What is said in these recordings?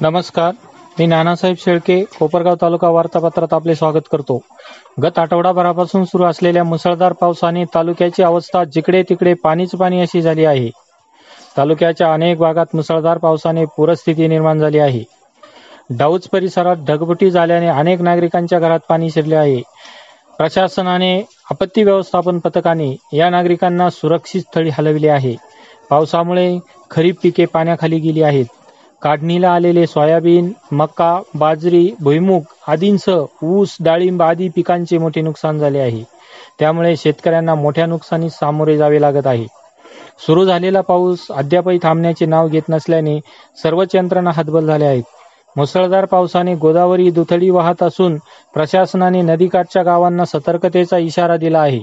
नमस्कार. मी नानासाहेब शेळके कोपरगाव तालुका वार्तापत्रात आपले स्वागत करतो. गत आठवडाभरापासून सुरू असलेल्या मुसळधार पावसाने तालुक्याची अवस्था जिकडे तिकडे पाणीच पाणी अशी झाली आहे. तालुक्याच्या अनेक भागात मुसळधार पावसाने पूरस्थिती निर्माण झाली आहे. डाऊज परिसरात ढगबुटी झाल्याने अनेक नागरिकांच्या घरात पाणी शिरले आहे. प्रशासनाने आपत्ती व्यवस्थापन पथकाने या नागरिकांना सुरक्षित स्थळी हलविले आहे. पावसामुळे खरीप पिके पाण्याखाली गेली आहेत. काढणीला आलेले सोयाबीन मका बाजरी भुईमुग आदींसह ऊस डाळिंब आदी पिकांचे मोठे नुकसान झाले आहे. त्यामुळे शेतकऱ्यांना मोठ्या नुकसानीस सामोरे जावे लागत आहे. सुरू झालेला पाऊस अद्यापही थांबण्याचे नाव घेत नसल्याने सर्वच यंत्रणा हतबल झाल्या आहेत. मुसळधार पावसाने गोदावरी दुथडी वाहत असून प्रशासनाने नदीकाठच्या गावांना सतर्कतेचा इशारा दिला आहे.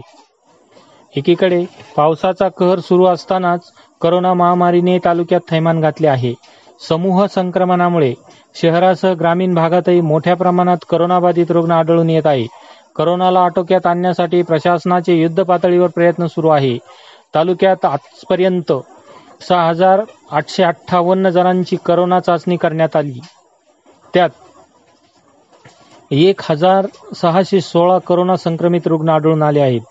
एकीकडे पावसाचा कहर सुरू असतानाच करोना महामारीने तालुक्यात थैमान घातले आहे. समूह संक्रमणामुळे शहरासह ग्रामीण भागातही मोठ्या प्रमाणात करोनाबाधित रुग्ण आढळून येत आहे. करोनाला आटोक्यात आणण्यासाठी प्रशासनाचे युद्ध पातळीवर प्रयत्न सुरू आहे. तालुक्यात आजपर्यंत सहा हजार आठशे अठ्ठावन्न जणांची करोना चाचणी करण्यात आली. त्यात एक हजार सहाशे सोळा करोना संक्रमित रुग्ण आढळून आले आहेत.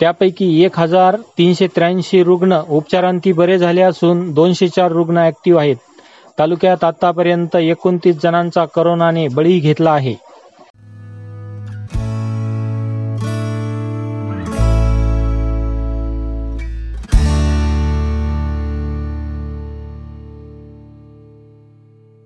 त्यापैकी एक हजार तीनशे त्र्याऐंशी रुग्ण उपचारांती बरे झाले असून दोनशे चार रुग्ण ऍक्टिव्ह आहेत. तालुक्यात आतापर्यंत एकोणतीस जणांचा करोनाने बळी घेतला आहे.